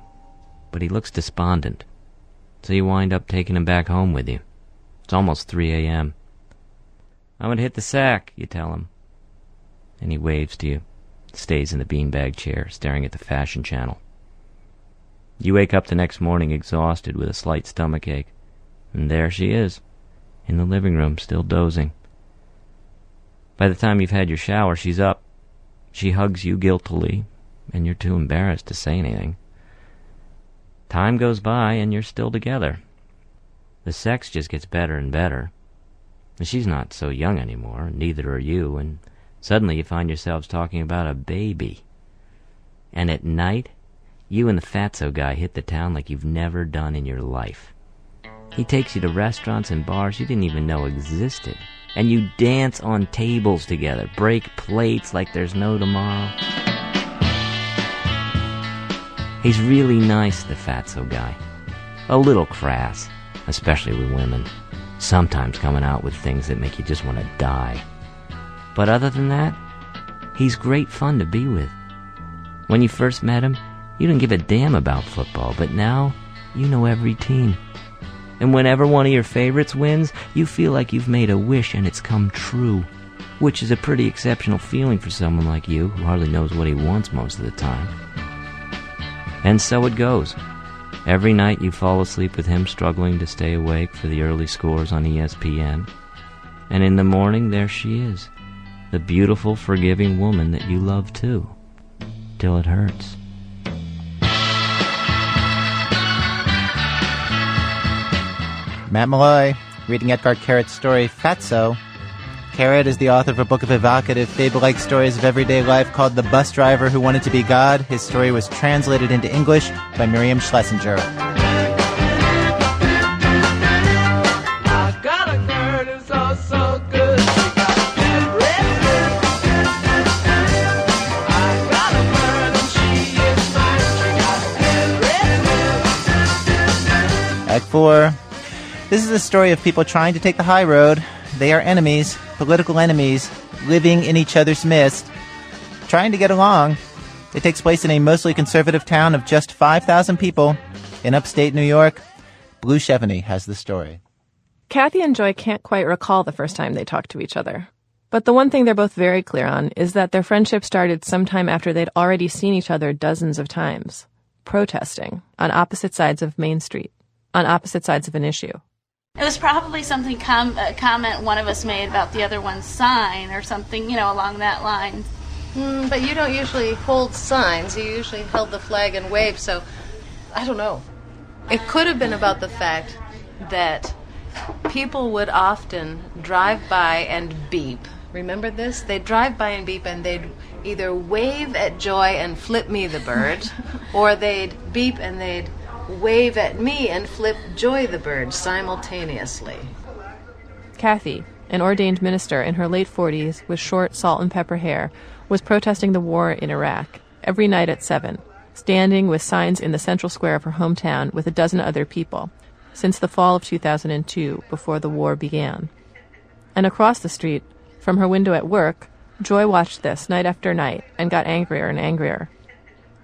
S6: But he looks despondent. So you wind up taking him back home with you. It's almost 3 a.m. I'm gonna hit the sack, you tell him. And he waves to you, stays in the beanbag chair, staring at the fashion channel. You wake up the next morning exhausted with a slight stomach ache, and there she is, in the living room, still dozing. By the time you've had your shower, she's up. She hugs you guiltily, and you're too embarrassed to say anything. Time goes by, and you're still together. The sex just gets better and better. And she's not so young anymore, neither are you, and suddenly you find yourselves talking about a baby. And at night, you and the fatso guy hit the town like you've never done in your life. He takes you to restaurants and bars you didn't even know existed. And you dance on tables together, break plates like there's no tomorrow. He's really nice, the fatso guy. A little crass, especially with women. Sometimes coming out with things that make you just want to die. But other than that, he's great fun to be with. When you first met him, you didn't give a damn about football, but now you know every team. And whenever one of your favorites wins, you feel like you've made a wish and it's come true. Which is a pretty exceptional feeling for someone like you, who hardly knows what he wants most of the time. And so it goes. Every night you fall asleep with him struggling to stay awake for the early scores on ESPN. And in the morning, there she is. The beautiful, forgiving woman that you love too. Till it hurts.
S1: Matt Malloy, reading Etgar Keret's story Fatso. Keret is the author of a book of evocative, fable-like stories of everyday life called The Bus Driver Who Wanted to Be God. His story was translated into English by Miriam
S7: Shlesinger.
S1: Act 4. This is a story of people trying to take the high road. They are enemies, political enemies, living in each other's midst, trying to get along. It takes place in a mostly conservative town of just 5,000 people in upstate New York. Blue Chevigny has the story.
S8: Kathy and Joy can't quite recall the first time they talked to each other. But the one thing they're both very clear on is that their friendship started sometime after they'd already seen each other dozens of times, protesting on opposite sides of Main Street, on opposite sides of an issue.
S9: It was probably something com- a comment one of us made about the other one's sign or something, you know, along that line.
S10: Mm, but you don't usually hold signs. You usually held the flag and waved, so I don't know. It could have been about the fact that people would often drive by and beep. Remember this? They'd drive by and beep and they'd either wave at Joy and flip me the bird, *laughs* or they'd beep and they'd wave at me and flip Joy the bird simultaneously.
S8: Kathy, an ordained minister in her late 40s with short salt and pepper hair, was protesting the war in Iraq every night at 7, standing with signs in the central square of her hometown with a dozen other people since the fall of 2002 before the war began. And across the street, from her window at work, Joy watched this night after night and got angrier and angrier.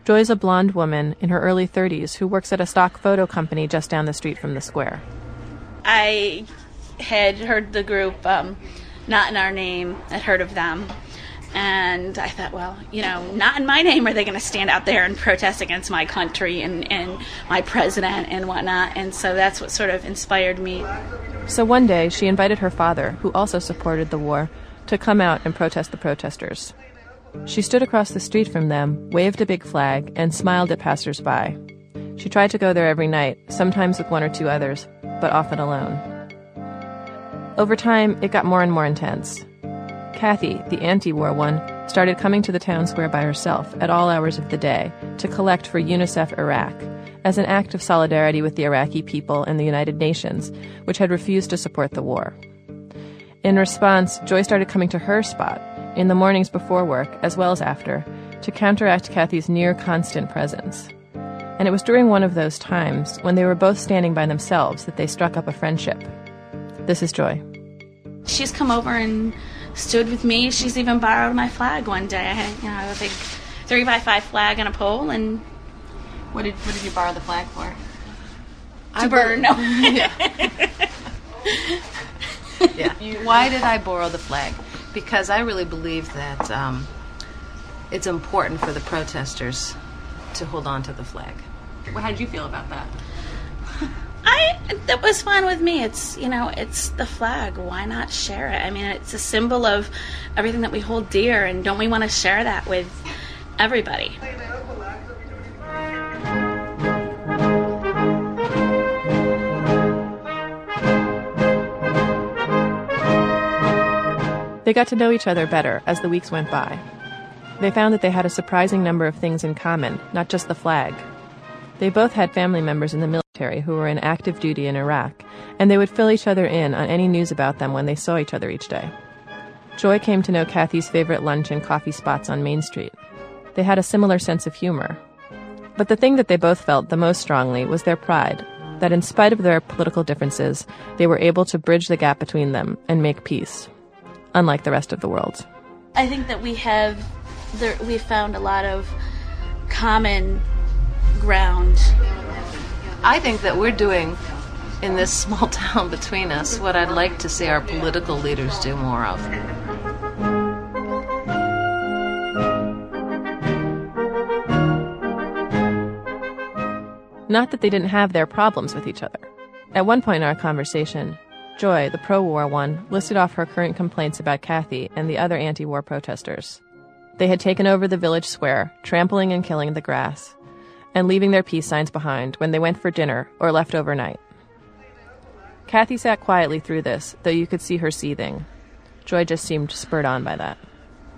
S8: Joy's a blonde woman in her early 30s who works at a stock photo company just down the street from the square.
S9: I had heard the group, um, Not in Our Name, had heard of them. And I thought, well, you know, not in my name are they going to stand out there and protest against my country and, and my president and whatnot. And so that's what sort of inspired me.
S8: So one day, she invited her father, who also supported the war, to come out and protest the protesters. She stood across the street from them, waved a big flag, and smiled at passersby. She tried to go there every night, sometimes with one or two others, but often alone. Over time, it got more and more intense. Kathy, the anti war one, started coming to the town square by herself at all hours of the day to collect for UNICEF Iraq as an act of solidarity with the Iraqi people and the United Nations, which had refused to support the war. In response, Joy started coming to her spot in the mornings before work as well as after to counteract Kathy's near constant presence. And it was during one of those times when they were both standing by themselves that they struck up a friendship. This is Joy.
S9: She's come over and stood with me. She's even borrowed my flag one day. I had, you know, a big three by five flag on a pole, and
S10: What did what did you borrow the flag for?
S9: to burn. No. *laughs* *laughs*
S10: yeah. Why did I borrow the flag? Because I really believe that um, it's important for the protesters to hold on to the flag. How did you feel about that?
S9: I that was fine with me. It's you know, it's the flag. Why not share it? I mean, it's a symbol of everything that we hold dear, and don't we want to share that with everybody?
S8: They got to know each other better as the weeks went by. They found that they had a surprising number of things in common, not just the flag. They both had family members in the military who were in active duty in Iraq, and they would fill each other in on any news about them when they saw each other each day. Joy came to know Kathy's favorite lunch and coffee spots on Main Street. They had a similar sense of humor. But the thing that they both felt the most strongly was their pride that in spite of their political differences, they were able to bridge the gap between them and make peace, unlike the rest of the world.
S9: I think that we have there, we found a lot of common ground.
S10: I think that we're doing in this *laughs* small town between us what I'd like to see our political leaders do more of.
S8: Not that they didn't have their problems with each other. At one point in our conversation, Joy, the pro war one, listed off her current complaints about Kathy and the other anti war protesters. They had taken over the village square, trampling and killing the grass, and leaving their peace signs behind when they went for dinner or left overnight. Kathy sat quietly through this, though you could see her seething. Joy just seemed spurred on by that.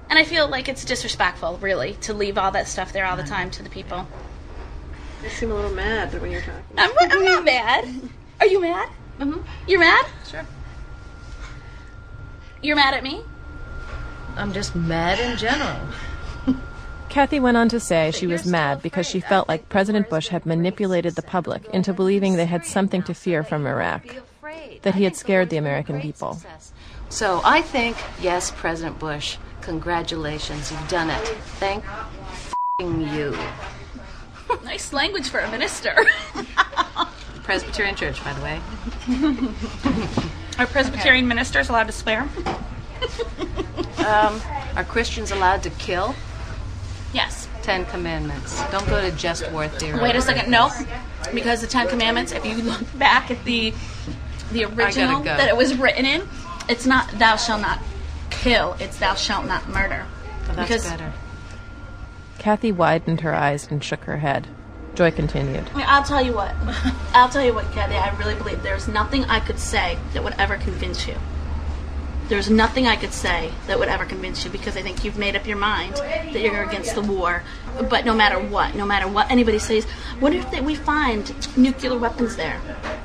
S9: And I feel like it's disrespectful, really, to leave all that stuff there all the time to the people.
S11: You seem a little mad when you're talking.
S9: I'm, I'm not mad. Are you mad? Mm-hmm. You're mad?
S10: Sure.
S9: You're mad at me?
S10: I'm just mad in general. *laughs*
S8: Kathy went on to say she was mad because she felt like President Bush had manipulated the public into believing they had something to fear from Iraq, that he had scared the American people.
S10: So I think, yes, President Bush, congratulations, you've done it. Thank f***ing you. *laughs*
S9: Nice language for a minister. *laughs*
S10: Presbyterian Church, by the way. *laughs*
S9: Are Presbyterian ministers allowed to swear?
S10: Um, are Christians allowed to kill?
S9: Yes.
S10: Ten Commandments. Don't go to Just Worth, dear.
S9: Wait a second. No, because the Ten Commandments. If you look *laughs* back at the the original
S10: go.
S9: that it was written in, it's not "Thou shalt not kill." It's "Thou shalt not murder."
S10: Well, that's
S9: because
S10: better.
S8: Kathy widened her eyes and shook her head. Joy continued.
S9: I mean, I'll tell you what. I'll tell you what, Kathy. I really believe there's nothing I could say that would ever convince you. There's nothing I could say that would ever convince you because I think you've made up your mind that you're against the war. But no matter what, no matter what anybody says, what if that we find nuclear weapons there?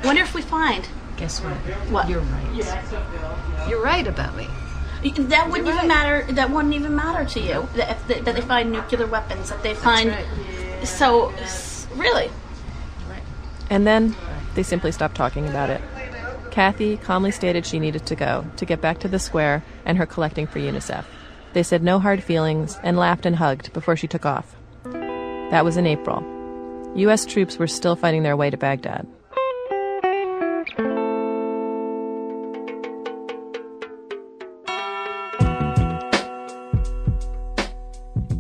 S9: Wonder if we find
S10: Guess what?
S9: what?
S10: You're right. You're right about me.
S9: That wouldn't even matter. That wouldn't even matter to you. That, if they, that they find nuclear weapons. That they find. So, s- really,
S8: And then they simply stopped talking about it. Kathy calmly stated she needed to go to get back to the square and her collecting for UNICEF. They said no hard feelings and laughed and hugged before she took off. That was in April. U.S. troops were still fighting their way to Baghdad.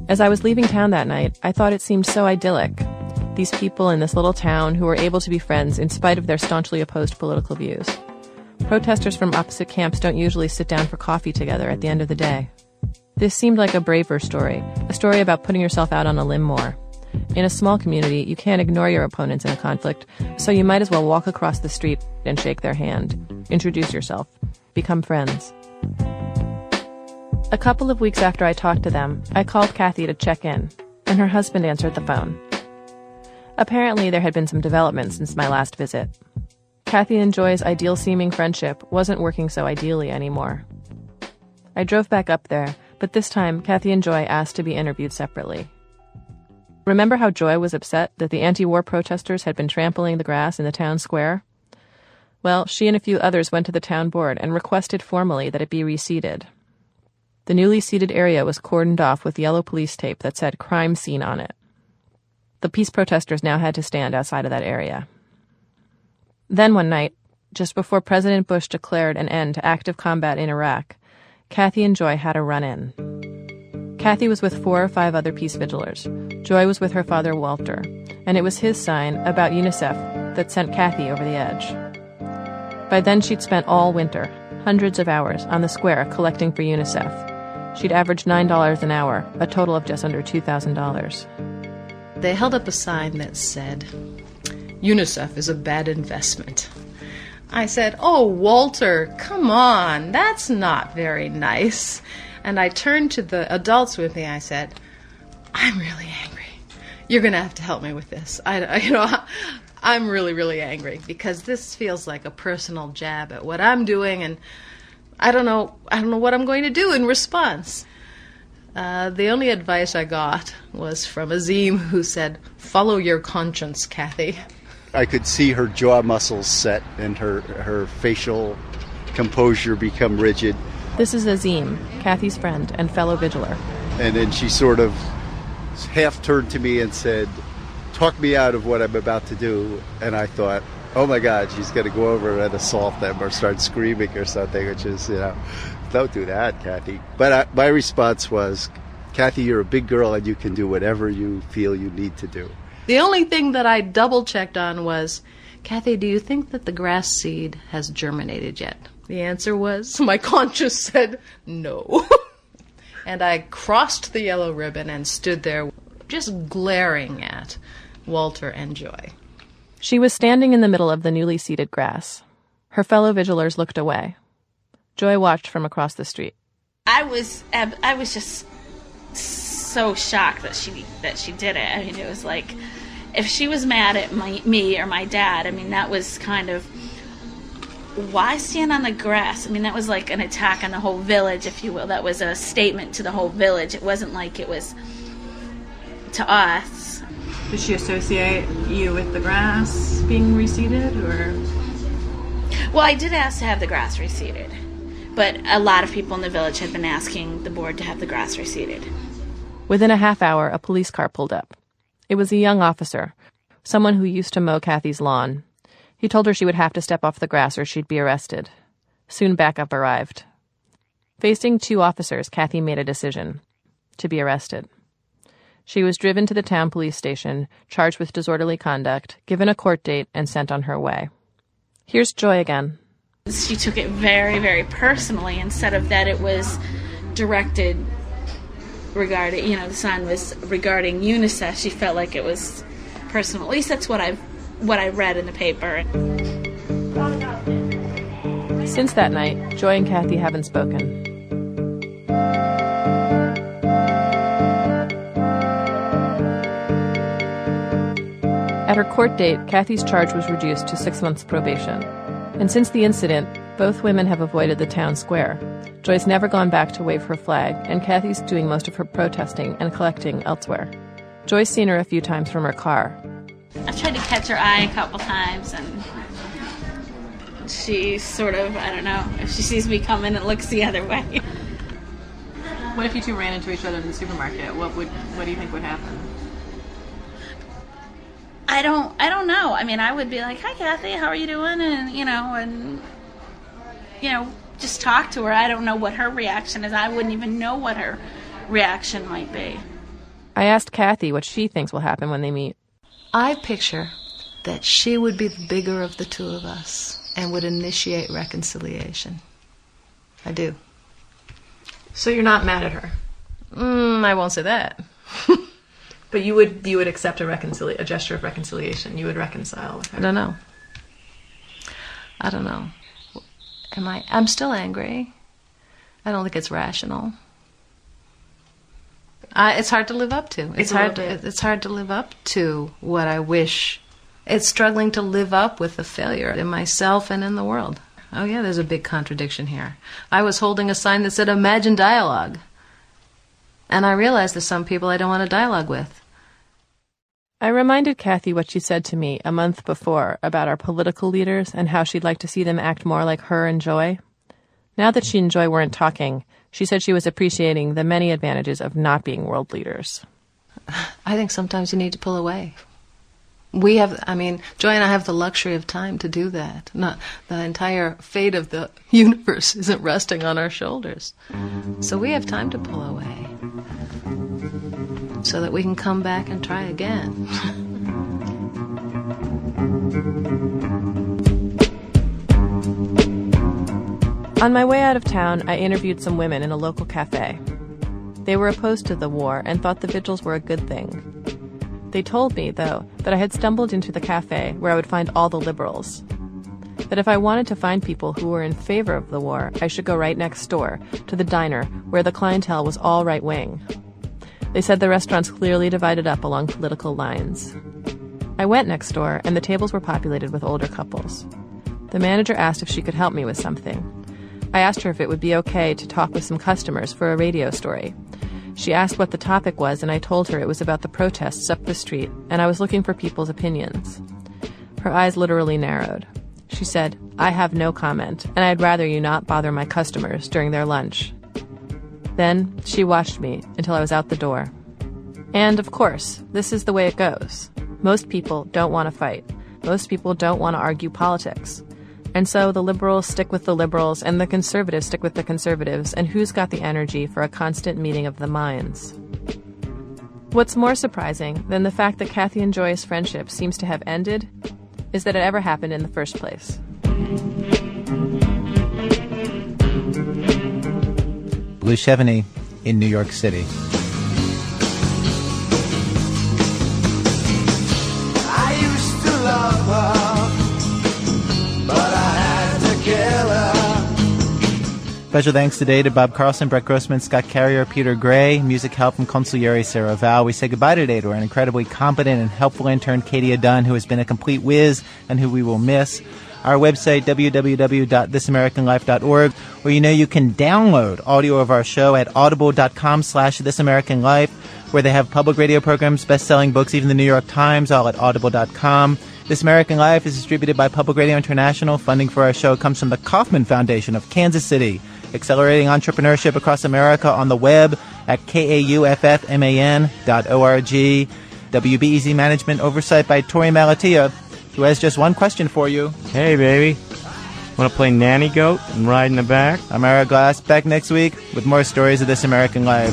S8: As I was leaving town that night, I thought it seemed so idyllic. These people in this little town who were able to be friends in spite of their staunchly opposed political views. Protesters from opposite camps don't usually sit down for coffee together at the end of the day. This seemed like a braver story, a story about putting yourself out on a limb more. In a small community, you can't ignore your opponents in a conflict, so you might as well walk across the street and shake their hand, introduce yourself, become friends. A couple of weeks after I talked to them, I called Kathy to check in, and her husband answered the phone. Apparently, there had been some development since my last visit. Kathy and Joy's ideal seeming friendship wasn't working so ideally anymore. I drove back up there, but this time Kathy and Joy asked to be interviewed separately. Remember how Joy was upset that the anti war protesters had been trampling the grass in the town square? Well, she and a few others went to the town board and requested formally that it be reseeded. The newly seeded area was cordoned off with yellow police tape that said crime scene on it. The peace protesters now had to stand outside of that area. Then one night, just before President Bush declared an end to active combat in Iraq, Kathy and Joy had a run in. Kathy was with four or five other peace vigilers. Joy was with her father, Walter, and it was his sign about UNICEF that sent Kathy over the edge. By then, she'd spent all winter, hundreds of hours, on the square collecting for UNICEF. She'd averaged $9 an hour, a total of just under $2,000.
S10: They held up a sign that said, UNICEF is a bad investment. I said, Oh, Walter, come on, that's not very nice. And I turned to the adults with me. I said, I'm really angry. You're going to have to help me with this. I, you know, *laughs* I'm really, really angry because this feels like a personal jab at what I'm doing, and I don't know, I don't know what I'm going to do in response. Uh, the only advice I got was from Azim, who said, "Follow your conscience, Kathy."
S12: I could see her jaw muscles set and her her facial composure become rigid,
S8: This is Azim, Kathy's friend and fellow vigiler.
S12: and then she sort of half turned to me and said, "Talk me out of what I'm about to do." And I thought, "Oh my God, she's going to go over and assault them or start screaming or something," which is, you know, don't do that, Kathy. But I, my response was, "Kathy, you're a big girl and you can do whatever you feel you need to do."
S10: The only thing that I double checked on was, Kathy, do you think that the grass seed has germinated yet? The answer was, *laughs* my conscience said no. *laughs* and I crossed the yellow ribbon and stood there just glaring at Walter and Joy.
S8: She was standing in the middle of the newly seeded grass. Her fellow vigilers looked away. Joy watched from across the street.
S9: I was um, I was just so shocked that she that she did it. I mean, it was like if she was mad at my, me or my dad. I mean, that was kind of why stand on the grass. I mean, that was like an attack on the whole village, if you will. That was a statement to the whole village. It wasn't like it was to us.
S11: Did she associate you with the grass being reseeded, or
S9: Well, I did ask to have the grass reseeded, but a lot of people in the village had been asking the board to have the grass reseeded.
S8: Within a half hour, a police car pulled up. It was a young officer, someone who used to mow Kathy's lawn. He told her she would have to step off the grass or she'd be arrested. Soon backup arrived. Facing two officers, Kathy made a decision to be arrested. She was driven to the town police station, charged with disorderly conduct, given a court date, and sent on her way. Here's Joy again.
S9: She took it very, very personally instead of that it was directed regarding, you know, the sign was regarding UNICEF. She felt like it was personal. At least that's what I've what I read in the paper.
S8: Since that night, Joy and Kathy haven't spoken. At her court date, Kathy's charge was reduced to six months probation. And since the incident, both women have avoided the town square. Joy's never gone back to wave her flag, and Kathy's doing most of her protesting and collecting elsewhere. Joy's seen her a few times from her car.
S9: I've tried to catch her eye a couple times and she sort of I don't know, if she sees me coming it looks the other way.
S11: what if you two ran into each other in the supermarket? What would what do you think would happen?
S9: I don't I don't know. I mean, I would be like, "Hi Kathy, how are you doing?" and you know, and you know, just talk to her. I don't know what her reaction is. I wouldn't even know what her reaction might be.
S8: I asked Kathy what she thinks will happen when they meet.
S10: I picture that she would be the bigger of the two of us and would initiate reconciliation. I do.
S8: So you're not mad at her,
S10: Mm, I won't say that. *laughs*
S8: but you would you would accept a reconcilia- a gesture of reconciliation. You would reconcile with her.
S10: I don't know. I don't know. Am I? I'm still angry. I don't think it's rational. I, it's hard to live up to. It's,
S8: It's hard to-
S10: It's hard to live up to what I wish. It's struggling to live up with the failure in myself and in the world. Oh yeah, there's a big contradiction here. I was holding a sign that said "Imagine dialogue," and I realized there's some people I don't want to dialogue with.
S8: I reminded Kathy what she said to me a month before about our political leaders and how she'd like to see them act more like her and Joy. Now that she and Joy weren't talking, she said she was appreciating the many advantages of not being world leaders. *sighs*
S10: I think sometimes you need to pull away. We have, I mean, Joy and I have the luxury of time to do that. Not the entire fate of the *laughs* universe isn't resting on our shoulders. So we have time to pull away so that we can come back and try again.
S8: On my way out of town, I interviewed some women in a local cafe. They were opposed to the war and thought the vigils were a good thing. They told me, though, that I had stumbled into the cafe where I would find all the liberals. That if I wanted to find people who were in favor of the war, I should go right next door to the diner where the clientele was all right wing. They said the restaurants clearly divided up along political lines. I went next door, and the tables were populated with older couples. The manager asked if she could help me with something. I asked her if it would be okay to talk with some customers for a radio story. She asked what the topic was, and I told her it was about the protests up the street, and I was looking for people's opinions. Her eyes literally narrowed. She said, I have no comment, and I'd rather you not bother my customers during their lunch. Then she watched me until I was out the door. And of course, this is the way it goes. Most people don't want to fight. Most people don't want to argue politics. And so the liberals stick with the liberals and the conservatives stick with the conservatives, and who's got the energy for a constant meeting of the minds? What's more surprising than the fact that Kathy and Joy's friendship seems to have ended is that it ever happened in the first place.
S1: Blue Chevigny in New York City.
S7: I used to love her, but I had to kill her.
S1: Special thanks today to Bob Carlson, Brett Grossman, Scott Carrier, Peter Gray, music help from Consigliere Sarah Val. We say goodbye today to our incredibly competent and helpful intern, Katie Dunn, who has been a complete whiz and who we will miss. Our website, www.thisamericanlife.org, where you know you can download audio of our show at audible.com slash thisamericanlife, where they have public radio programs, best-selling books, even the New York Times, all at audible.com. This American Life is distributed by Public Radio International. Funding for our show comes from the Kauffman Foundation of Kansas City, accelerating entrepreneurship across America on the web at kauffman.org. WBEZ Management Oversight by Torey Malatia, who has just one question for you.
S13: Hey, baby. Want to play nanny goat and ride in the back?
S1: I'm Ira Glass, back next week with more stories of This American Life.